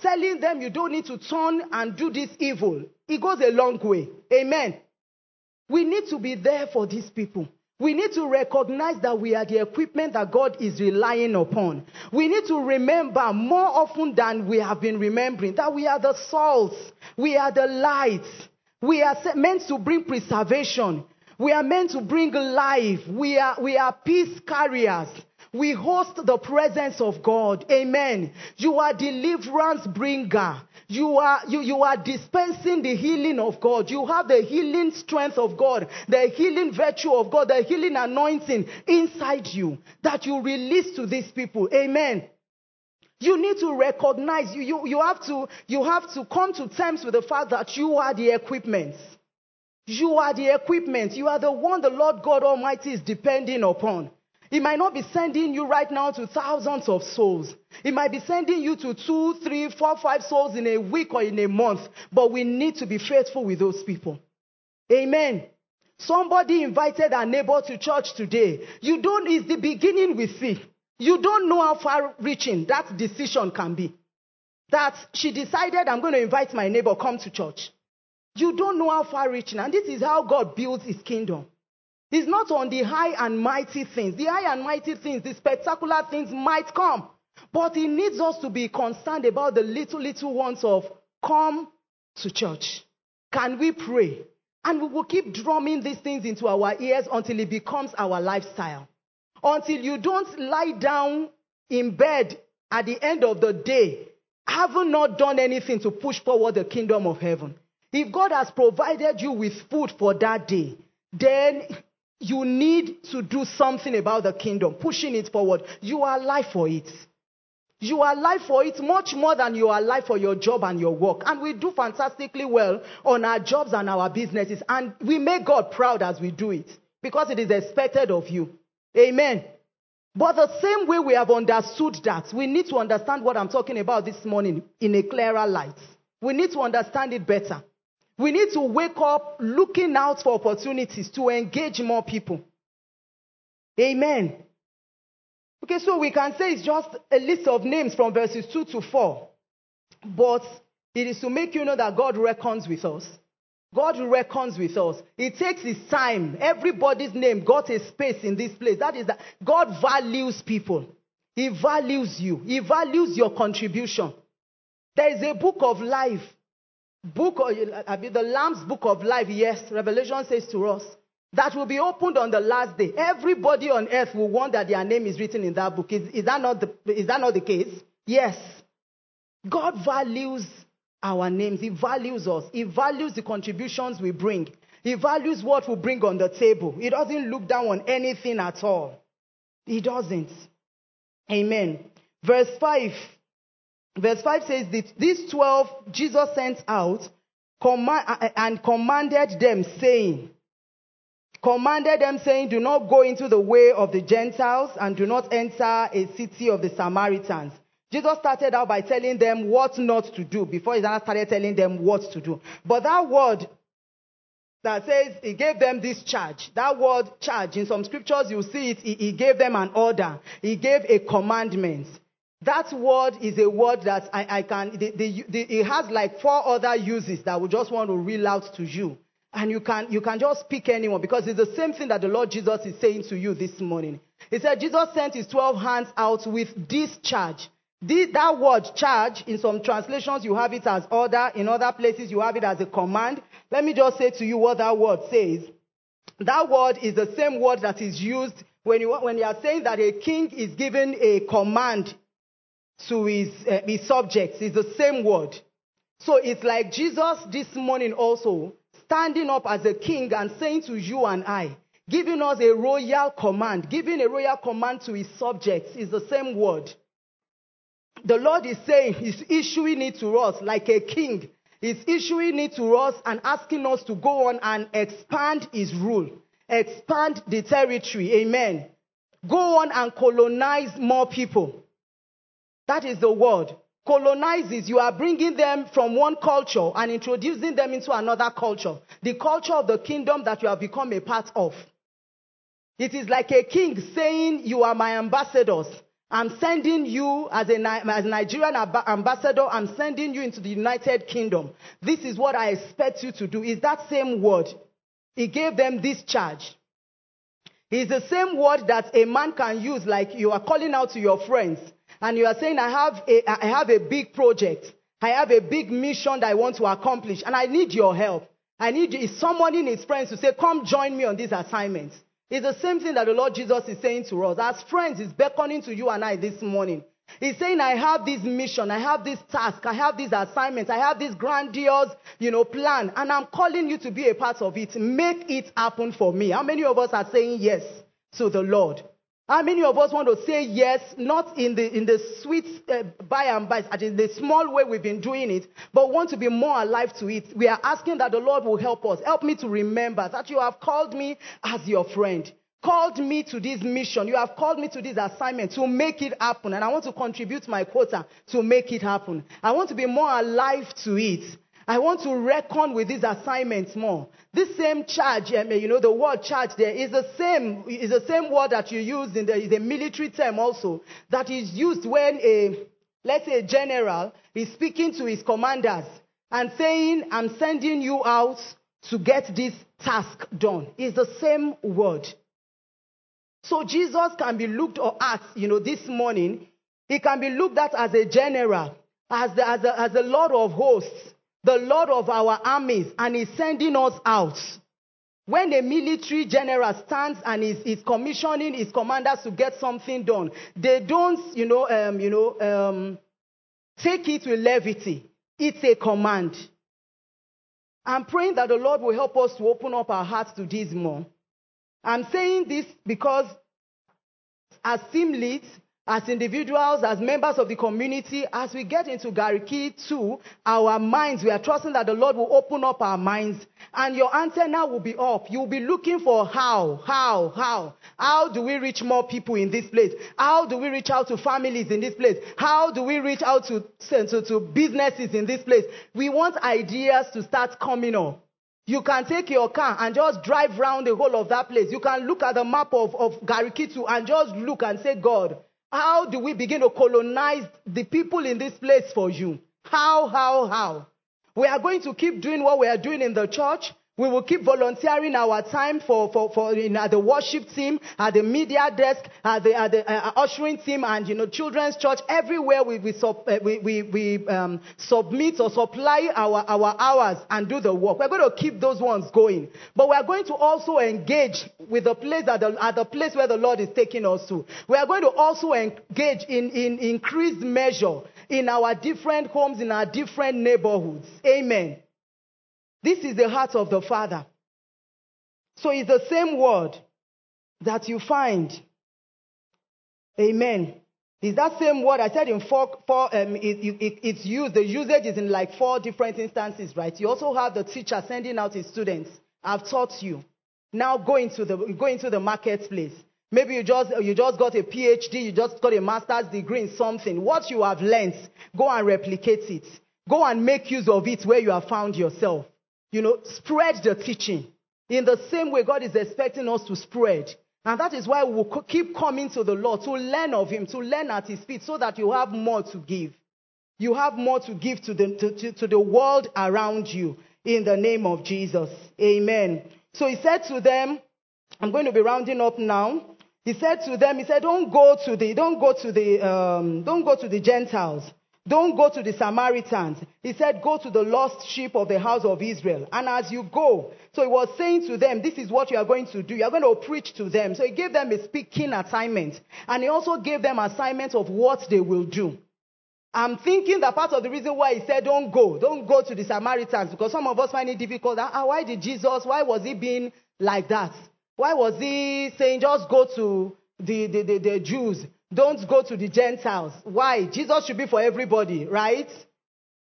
telling them you don't need to turn and do this evil, it goes a long way. Amen. We need to be there for these people. We need to recognize that we are the equipment that God is relying upon. We need to remember more often than we have been remembering that we are the salts, we are the lights, we are meant to bring preservation, we are meant to bring life, we are, we are peace carriers. We host the presence of God. Amen. You are deliverance bringer. You are, you, you are dispensing the healing of God. You have the healing strength of God, the healing virtue of God, the healing anointing inside you that you release to these people. Amen. You need to recognize, you, you, you, have to, you have to come to terms with the fact that you are the equipment. You are the equipment. You are the one the Lord God Almighty is depending upon. He might not be sending you right now to thousands of souls. He might be sending you to two, three, four, five souls in a week or in a month. But we need to be faithful with those people. Amen. Somebody invited a neighbor to church today. You don't, it's the beginning with see. You don't know how far reaching that decision can be. That she decided, I'm going to invite my neighbor, come to church. You don't know how far reaching. And this is how God builds his kingdom. It's not on the high and mighty things. The high and mighty things, the spectacular things might come. But he needs us to be concerned about the little, little ones of come to church. Can we pray? And we will keep drumming these things into our ears until it becomes our lifestyle. Until you don't lie down in bed at the end of the day, having not done anything to push forward the kingdom of heaven. If God has provided you with food for that day, then you need to do something about the kingdom, pushing it forward. You are alive for it. You are alive for it much more than you are alive for your job and your work. And we do fantastically well on our jobs and our businesses. And we make God proud as we do it because it is expected of you. Amen. But the same way we have understood that, we need to understand what I'm talking about this morning in a clearer light. We need to understand it better. We need to wake up looking out for opportunities to engage more people. Amen. Okay, so we can say it's just a list of names from verses 2 to 4. But it is to make you know that God reckons with us. God reckons with us. It takes his time. Everybody's name got a space in this place. That is that God values people. He values you. He values your contribution. There is a book of life book, the Lamb's book of life, yes, Revelation says to us, that will be opened on the last day. Everybody on earth will want that their name is written in that book. Is, is, that, not the, is that not the case? Yes. God values our names. He values us. He values the contributions we bring. He values what we bring on the table. He doesn't look down on anything at all. He doesn't. Amen. Verse 5 Verse 5 says that these 12 Jesus sent out and commanded them, saying, commanded them, saying, Do not go into the way of the Gentiles and do not enter a city of the Samaritans. Jesus started out by telling them what not to do before he started telling them what to do. But that word that says he gave them this charge, that word charge, in some scriptures you see it, he gave them an order, he gave a commandment. That word is a word that I, I can, the, the, the, it has like four other uses that we just want to reel out to you. And you can, you can just pick anyone because it's the same thing that the Lord Jesus is saying to you this morning. He said Jesus sent his 12 hands out with this charge. The, that word charge, in some translations you have it as order, in other places you have it as a command. Let me just say to you what that word says. That word is the same word that is used when you, when you are saying that a king is given a command to his, uh, his subjects. It's the same word. So it's like Jesus this morning also standing up as a king and saying to you and I, giving us a royal command, giving a royal command to his subjects is the same word. The Lord is saying, He's issuing it to us like a king. He's issuing it to us and asking us to go on and expand His rule, expand the territory. Amen. Go on and colonize more people. That is the word. Colonizes, you are bringing them from one culture and introducing them into another culture. The culture of the kingdom that you have become a part of. It is like a king saying, You are my ambassadors. I'm sending you as a, as a Nigerian ambassador, I'm sending you into the United Kingdom. This is what I expect you to do. Is that same word? He gave them this charge. It's the same word that a man can use, like you are calling out to your friends and you are saying, I have a, I have a big project. I have a big mission that I want to accomplish and I need your help. I need you, someone in his friends to say, come join me on this assignment. It's the same thing that the Lord Jesus is saying to us. As friends, He's beckoning to you and I this morning. He's saying, I have this mission, I have this task, I have this assignment, I have this grandiose, you know, plan, and I'm calling you to be a part of it. Make it happen for me. How many of us are saying yes to the Lord? How many of us want to say yes, not in the, in the sweet uh, by and by, in the small way we've been doing it, but want to be more alive to it? We are asking that the Lord will help us. Help me to remember that you have called me as your friend. Called me to this mission. You have called me to this assignment to make it happen. And I want to contribute my quota to make it happen. I want to be more alive to it. I want to reckon with these assignments more. This same charge, you know, the word charge there is the same, is the same word that you use in the, the military term also, that is used when a, let's say a general is speaking to his commanders and saying, I'm sending you out to get this task done. Is the same word. So Jesus can be looked at, you know, this morning, he can be looked at as a general, as the, as the, as the Lord of hosts, the Lord of our armies, and is sending us out. When a military general stands and is, is commissioning his commanders to get something done, they don't, you know, um, you know, um, take it with levity. It's a command. I'm praying that the Lord will help us to open up our hearts to this more. I'm saying this because as team leads, as individuals, as members of the community, as we get into Garki 2, our minds, we are trusting that the Lord will open up our minds and your antenna will be up. You'll be looking for how, how, how. How do we reach more people in this place? How do we reach out to families in this place? How do we reach out to, to, to businesses in this place? We want ideas to start coming up. You can take your car and just drive around the whole of that place. You can look at the map of, of Garki 2 and just look and say, God, how do we begin to colonize the people in this place for you? How, how, how? We are going to keep doing what we are doing in the church. We will keep volunteering our time for, for, for in, at the worship team, at the media desk, at the, at the uh, ushering team, and you know, children's church. Everywhere we, we, sub, uh, we, we, we um, submit or supply our, our hours and do the work. We're going to keep those ones going. But we are going to also engage with the place at the, at the place where the Lord is taking us to. We are going to also engage in, in increased measure in our different homes, in our different neighborhoods. Amen. This is the heart of the Father. So it's the same word that you find. Amen. Is that same word I said in four, four um, it, it, it's used, the usage is in like four different instances, right? You also have the teacher sending out his students. I've taught you. Now go into the, go into the marketplace. Maybe you just, you just got a PhD, you just got a master's degree in something. What you have learned, go and replicate it. Go and make use of it where you have found yourself. You know, spread the teaching. In the same way, God is expecting us to spread. And that is why we will keep coming to the Lord to learn of Him, to learn at His feet, so that you have more to give. You have more to give to the, to, to, to the world around you in the name of Jesus. Amen. So He said to them, I'm going to be rounding up now. He said to them, He said, Don't go to the, don't go to the, um, don't go to the Gentiles. Don't go to the Samaritans. He said, Go to the lost sheep of the house of Israel. And as you go, so he was saying to them, This is what you are going to do. You are going to preach to them. So he gave them a speaking assignment. And he also gave them assignments of what they will do. I'm thinking that part of the reason why he said, Don't go, don't go to the Samaritans, because some of us find it difficult. Ah, why did Jesus, why was he being like that? Why was he saying, Just go to the, the, the, the Jews? Don't go to the Gentiles. Why? Jesus should be for everybody, right?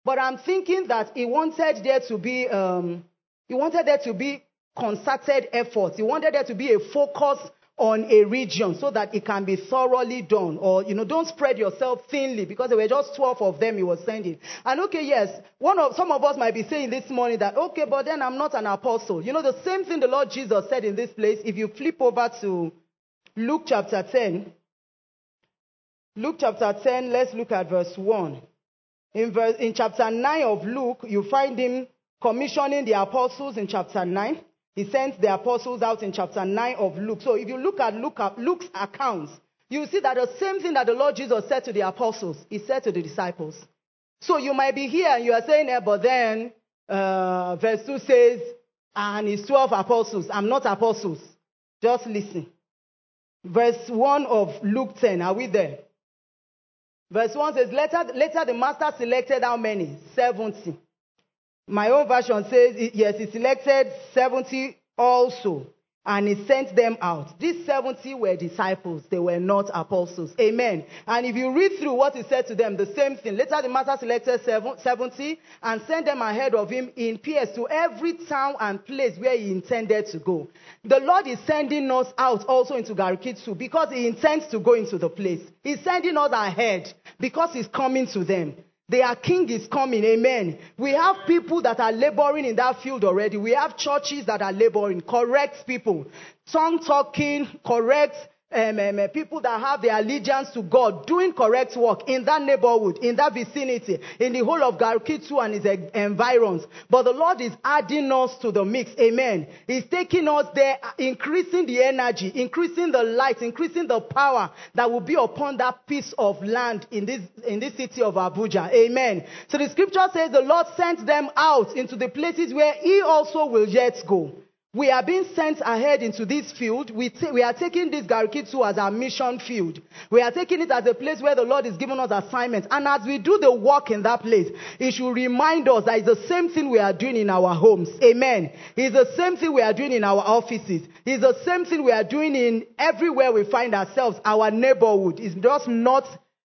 But I'm thinking that he wanted there to be, um, he wanted there to be concerted efforts. He wanted there to be a focus on a region so that it can be thoroughly done. Or, you know, don't spread yourself thinly because there were just 12 of them he was sending. And okay, yes, one of, some of us might be saying this morning that, okay, but then I'm not an apostle. You know, the same thing the Lord Jesus said in this place, if you flip over to Luke chapter 10, Luke chapter 10, let's look at verse 1. In, verse, in chapter 9 of Luke, you find him commissioning the apostles in chapter 9. He sends the apostles out in chapter 9 of Luke. So if you look at Luke, Luke's accounts, you see that the same thing that the Lord Jesus said to the apostles, he said to the disciples. So you might be here and you are saying, eh, but then uh, verse 2 says, and it's 12 apostles. I'm not apostles. Just listen. Verse 1 of Luke 10, are we there? Verse 1 says, later, later the master selected how many? 70. My own version says, yes, he selected 70 also and he sent them out. These 70 were disciples, they were not apostles. Amen. And if you read through what he said to them, the same thing. Later, the master selected 70 and sent them ahead of him in pairs to every town and place where he intended to go. The Lord is sending us out also into Garki 2 because he intends to go into the place. He's sending us ahead because he's coming to them. Their king is coming. Amen. We have people that are laboring in that field already. We have churches that are laboring. Correct people. Tongue talking, correct um, um, uh, people that have their allegiance to God doing correct work in that neighborhood, in that vicinity, in the whole of Garki 2 and its environs. But the Lord is adding us to the mix. Amen. He's taking us there, increasing the energy, increasing the light, increasing the power that will be upon that piece of land in this, in this city of Abuja. Amen. So the scripture says the Lord sent them out into the places where he also will yet go. We are being sent ahead into this field. We, ta- we are taking this Garki 2 as our mission field. We are taking it as a place where the Lord is giving us assignments. And as we do the work in that place, it should remind us that it's the same thing we are doing in our homes. Amen. It's the same thing we are doing in our offices. It's the same thing we are doing in everywhere we find ourselves. Our neighborhood is just not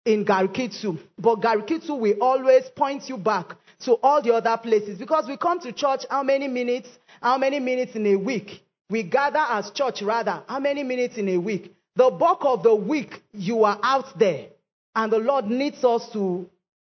in Garki 2. But Garki 2 will always point you back to all the other places because we come to church how many minutes? How many minutes in a week? We gather as church rather. How many minutes in a week? The bulk of the week you are out there and the Lord needs us to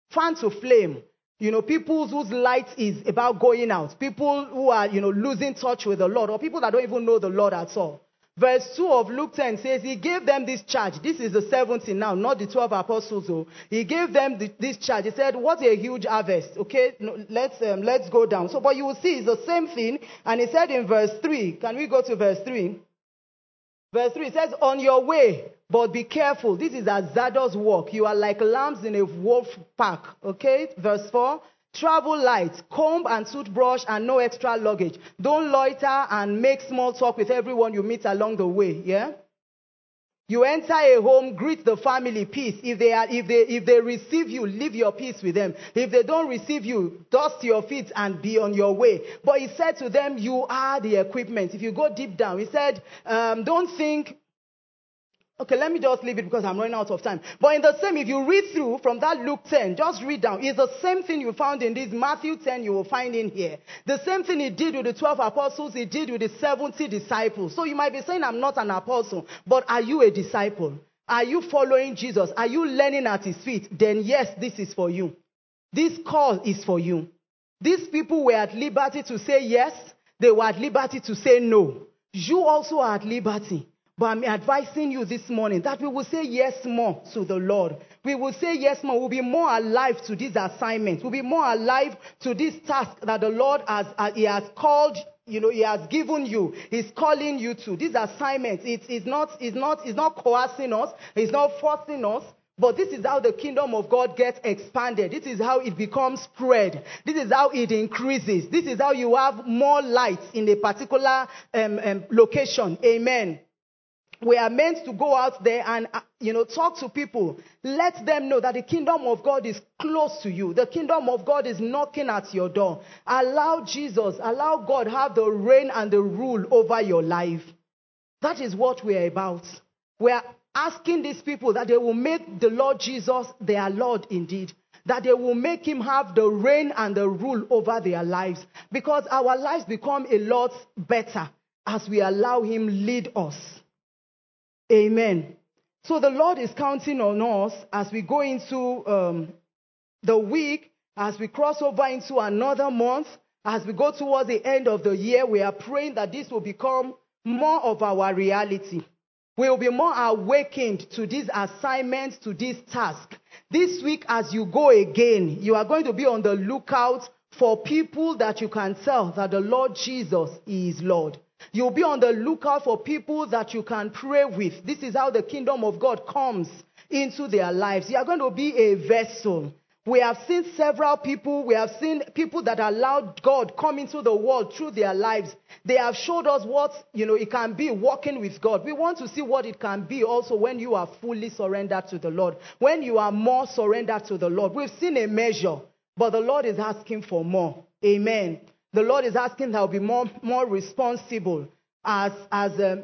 fan to flame. You know, people whose light is about going out, people who are, you know, losing touch with the Lord, or people that don't even know the Lord at all. Verse 2 of Luke 10 says, He gave them this charge. This is the 70 now, not the 12 apostles. Oh. He gave them the, this charge. He said, What a huge harvest. Okay, no, let's, um, let's go down. So, but you will see it's the same thing. And he said in verse 3, can we go to verse 3? Verse 3 says, On your way, but be careful. This is hazardous work. You are like lambs in a wolf pack. Okay? Verse 4. Travel light, comb and toothbrush, and no extra luggage. Don't loiter and make small talk with everyone you meet along the way. Yeah? You enter a home, greet the family, peace. If they, are, if, they, if they receive you, leave your peace with them. If they don't receive you, dust your feet and be on your way. But he said to them, You are the equipment. If you go deep down, he said, um, Don't think Okay, let me just leave it because I'm running out of time. But in the same, if you read through from that Luke 10, just read down. It's the same thing you found in this Matthew 10 you will find in here. The same thing he did with the 12 apostles, he did with the 70 disciples. So you might be saying, I'm not an apostle, but are you a disciple? Are you following Jesus? Are you learning at his feet? Then yes, this is for you. This call is for you. These people were at liberty to say yes. They were at liberty to say no. You also are at liberty. But I'm advising you this morning that we will say yes more to the Lord. We will say yes more. We'll be more alive to this assignment. We'll be more alive to this task that the Lord has, uh, He has called, you know, He has given you. He's calling you to. This assignment, it is not, it's not, it's not coercing us. It's not forcing us. But this is how the kingdom of God gets expanded. This is how it becomes spread. This is how it increases. This is how you have more light in a particular um, um, location. Amen we are meant to go out there and uh, you know talk to people. Let them know that the kingdom of god is close to you. The kingdom of god is knocking at your door. Allow jesus allow god have the reign and the rule over your life. That is what we are about. We are asking these people that they will make the lord jesus their lord indeed. That they will make him have the reign and the rule over their lives. Because our lives become a lot better as we allow him lead us Amen. So the Lord is counting on us as we go into um, the week, as we cross over into another month, as we go towards the end of the year. We are praying that this will become more of our reality. We will be more awakened to these assignments, to this task. This week, as you go again, you are going to be on the lookout for people that you can tell that the Lord Jesus is Lord. You'll be on the lookout for people that you can pray with. This is how the kingdom of God comes into their lives. You are going to be a vessel. We have seen several people, we have seen people that allowed God come into the world through their lives. They have showed us what, you know, it can be walking with God. We want to see what it can be also when you are fully surrendered to the Lord. When you are more surrendered to the Lord. We've seen a measure, but the Lord is asking for more. Amen. The Lord is asking that we be more, more responsible as, as um,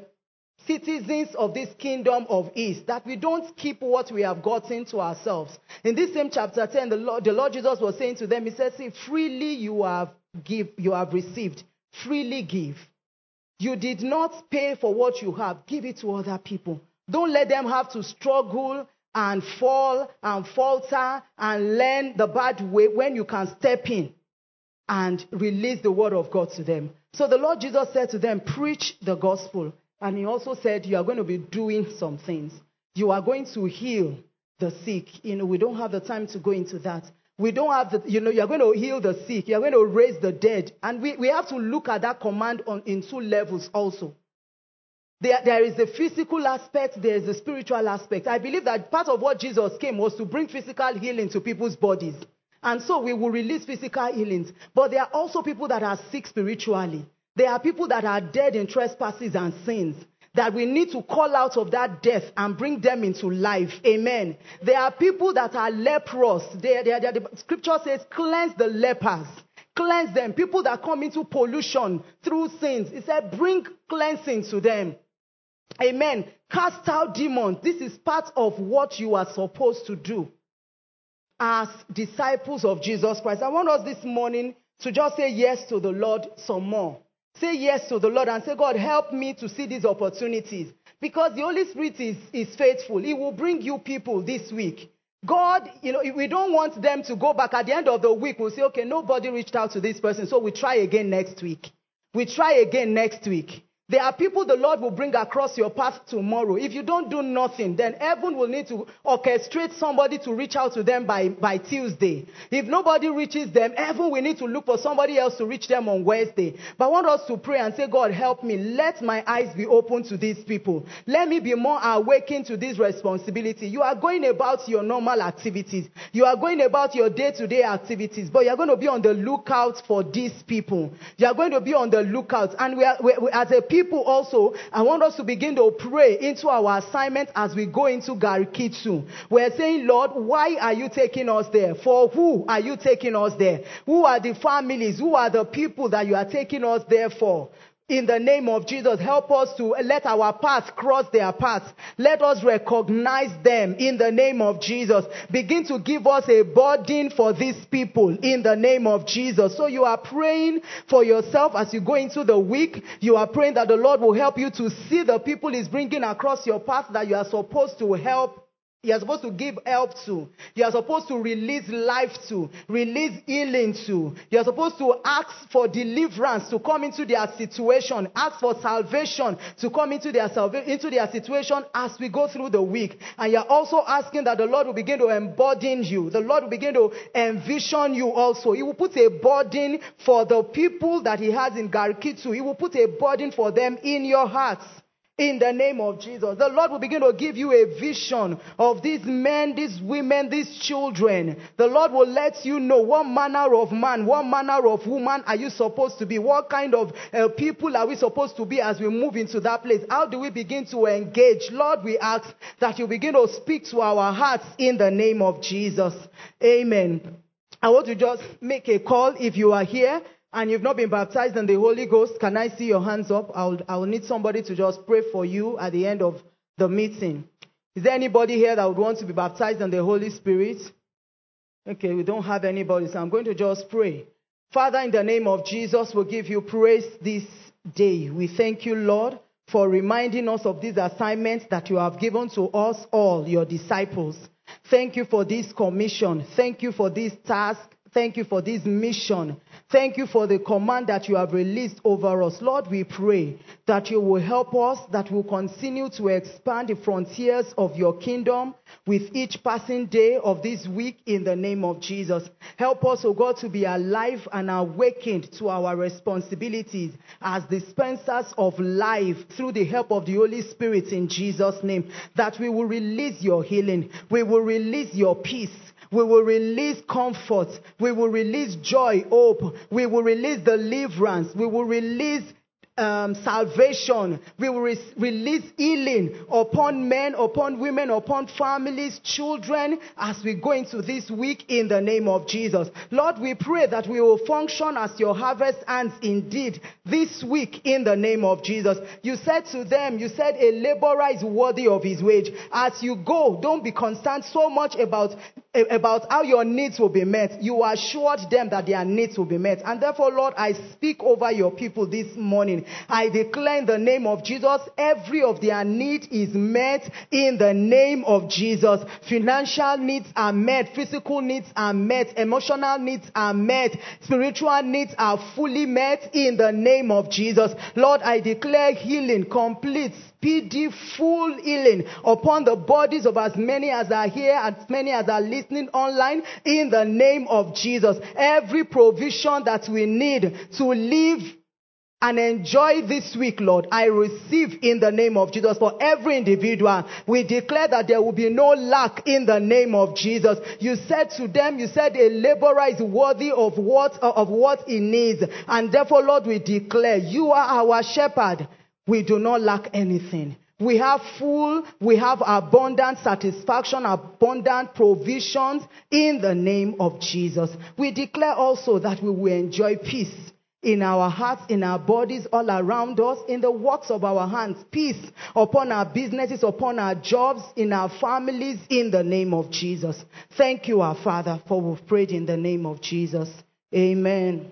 citizens of this kingdom of ease, that we don't keep what we have gotten to ourselves. In this same chapter 10, the Lord, the Lord Jesus was saying to them, He says See, freely you have give, you have received, freely give. You did not pay for what you have, give it to other people. Don't let them have to struggle and fall and falter and learn the bad way when you can step in and release the word of God to them. So the Lord Jesus said to them, Preach the gospel. And he also said, You are going to be doing some things. You are going to heal the sick. You know, we don't have the time to go into that. We don't have the, you know, you're going to heal the sick. You're going to raise the dead. And we, we have to look at that command on, in two levels also. There, there is the physical aspect, there is the spiritual aspect. I believe that part of what Jesus came was to bring physical healing to people's bodies. And so we will release physical healings. But there are also people that are sick spiritually. There are people that are dead in trespasses and sins that we need to call out of that death and bring them into life. Amen. There are people that are leprous. They, they, they, the scripture says, cleanse the lepers. Cleanse them. People that come into pollution through sins. It said, bring cleansing to them. Amen. Cast out demons. This is part of what you are supposed to do as disciples of Jesus Christ. I want us this morning to just say yes to the Lord some more. Say yes to the Lord and say, God, help me to see these opportunities. Because the Holy Spirit is, is faithful. He will bring you people this week. God, you know, we don't want them to go back at the end of the week. We'll say, okay, nobody reached out to this person, so we try again next week. We try again next week. There are people the Lord will bring across your path tomorrow. If you don't do nothing, then heaven will need to orchestrate somebody to reach out to them by, by Tuesday. If nobody reaches them, heaven will need to look for somebody else to reach them on Wednesday. But I want us to pray and say, God, help me. Let my eyes be open to these people. Let me be more awakened to this responsibility. You are going about your normal activities. You are going about your day-to-day activities, but you're going to be on the lookout for these people. You are going to be on the lookout. And we are, we, we, as a people, people also, I want us to begin to pray into our assignment as we go into Garki 2. We're saying, Lord, why are you taking us there? For who are you taking us there? Who are the families? Who are the people that you are taking us there for? In the name of Jesus. Help us to let our paths cross their paths. Let us recognize them in the name of Jesus. Begin to give us a burden for these people in the name of Jesus. So you are praying for yourself as you go into the week. You are praying that the Lord will help you to see the people He's bringing across your path that you are supposed to help you are supposed to give help to. You are supposed to release life to, release healing to. You are supposed to ask for deliverance to come into their situation, ask for salvation to come into their into their situation as we go through the week. And you are also asking that the Lord will begin to embody you. The Lord will begin to envision you also. He will put a burden for the people that He has in Garki 2. He will put a burden for them in your hearts in the name of Jesus. The Lord will begin to give you a vision of these men, these women, these children. The Lord will let you know what manner of man, what manner of woman are you supposed to be? What kind of uh, people are we supposed to be as we move into that place? How do we begin to engage? Lord, we ask that you begin to speak to our hearts in the name of Jesus. Amen. I want to just make a call if you are here and you've not been baptized in the Holy Ghost, can I see your hands up? I'll, I'll need somebody to just pray for you at the end of the meeting. Is there anybody here that would want to be baptized in the Holy Spirit? Okay, we don't have anybody, so I'm going to just pray. Father, in the name of Jesus, we give you praise this day. We thank you, Lord, for reminding us of these assignments that you have given to us all, your disciples. Thank you for this commission. Thank you for this task. Thank you for this mission. Thank you for the command that you have released over us. Lord, we pray that you will help us, that we'll continue to expand the frontiers of your kingdom with each passing day of this week in the name of Jesus. Help us, O oh God, to be alive and awakened to our responsibilities as dispensers of life through the help of the Holy Spirit in Jesus' name. That we will release your healing. We will release your peace. We will release comfort. We will release joy, hope. We will release deliverance. We will release um, salvation. We will re- release healing upon men, upon women, upon families, children as we go into this week in the name of Jesus. Lord, we pray that we will function as your harvest hands indeed this week in the name of Jesus. You said to them, you said a laborer is worthy of his wage. As you go, don't be concerned so much about about how your needs will be met. You assured them that their needs will be met. And therefore, Lord, I speak over your people this morning. I declare in the name of Jesus, every of their need is met in the name of Jesus. Financial needs are met. Physical needs are met. Emotional needs are met. Spiritual needs are fully met in the name of Jesus. Lord, I declare healing complete speedy, full healing upon the bodies of as many as are here, as many as are listening online, in the name of Jesus. Every provision that we need to live and enjoy this week, Lord. I receive in the name of Jesus for every individual. We declare that there will be no lack in the name of Jesus. You said to them, you said a laborer is worthy of what, of what he needs. And therefore, Lord, we declare you are our shepherd. We do not lack anything. We have full, we have abundant satisfaction, abundant provisions in the name of Jesus. We declare also that we will enjoy peace in our hearts, in our bodies, all around us, in the works of our hands. Peace upon our businesses, upon our jobs, in our families, in the name of Jesus. Thank you, our Father, for we've prayed in the name of Jesus. Amen.